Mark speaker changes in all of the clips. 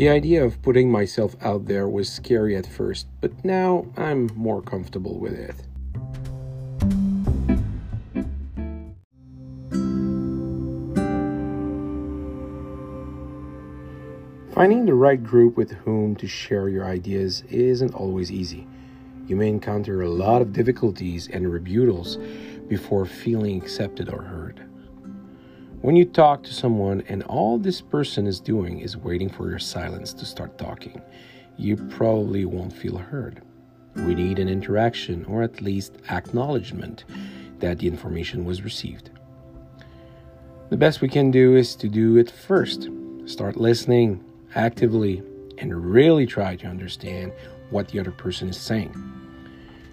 Speaker 1: The idea of putting myself out there was scary at first, but now I'm more comfortable with it. Finding the right group with whom to share your ideas isn't always easy. You may encounter a lot of difficulties and rebuttals before feeling accepted or heard. When you talk to someone and all this person is doing is waiting for your silence to start talking, you probably won't feel heard. We need an interaction or at least acknowledgement that the information was received. The best we can do is to do it first. Start listening actively and really try to understand what the other person is saying.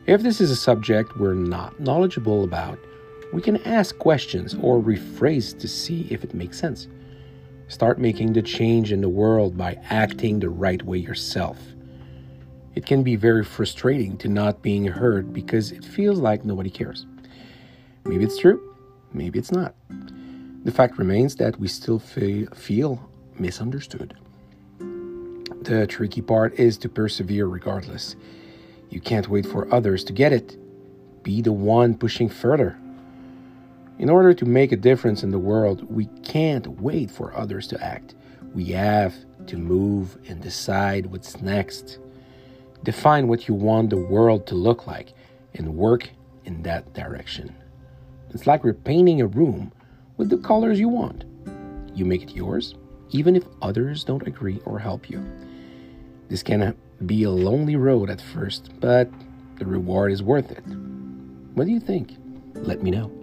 Speaker 1: If this is a subject we're not knowledgeable about, we can ask questions or rephrase to see if it makes sense. Start making the change in the world by acting the right way yourself. It can be very frustrating to not being heard because it feels like nobody cares. Maybe it's true, maybe it's not. The fact remains that we still feel, misunderstood. The tricky part is to persevere regardless. You can't wait for others to get it. Be the one pushing further. In order to make a difference in the world, we can't wait for others to act. We have to move and decide what's next. Define what you want the world to look like and work in that direction. It's like repainting a room with the colors you want. You make it yours, even if others don't agree or help you. This can be a lonely road at first, but the reward is worth it. What do you think? Let me know.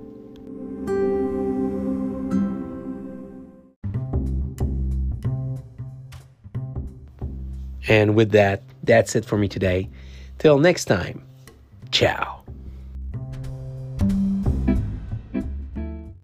Speaker 1: And with that, that's it for me today. Till next time, ciao.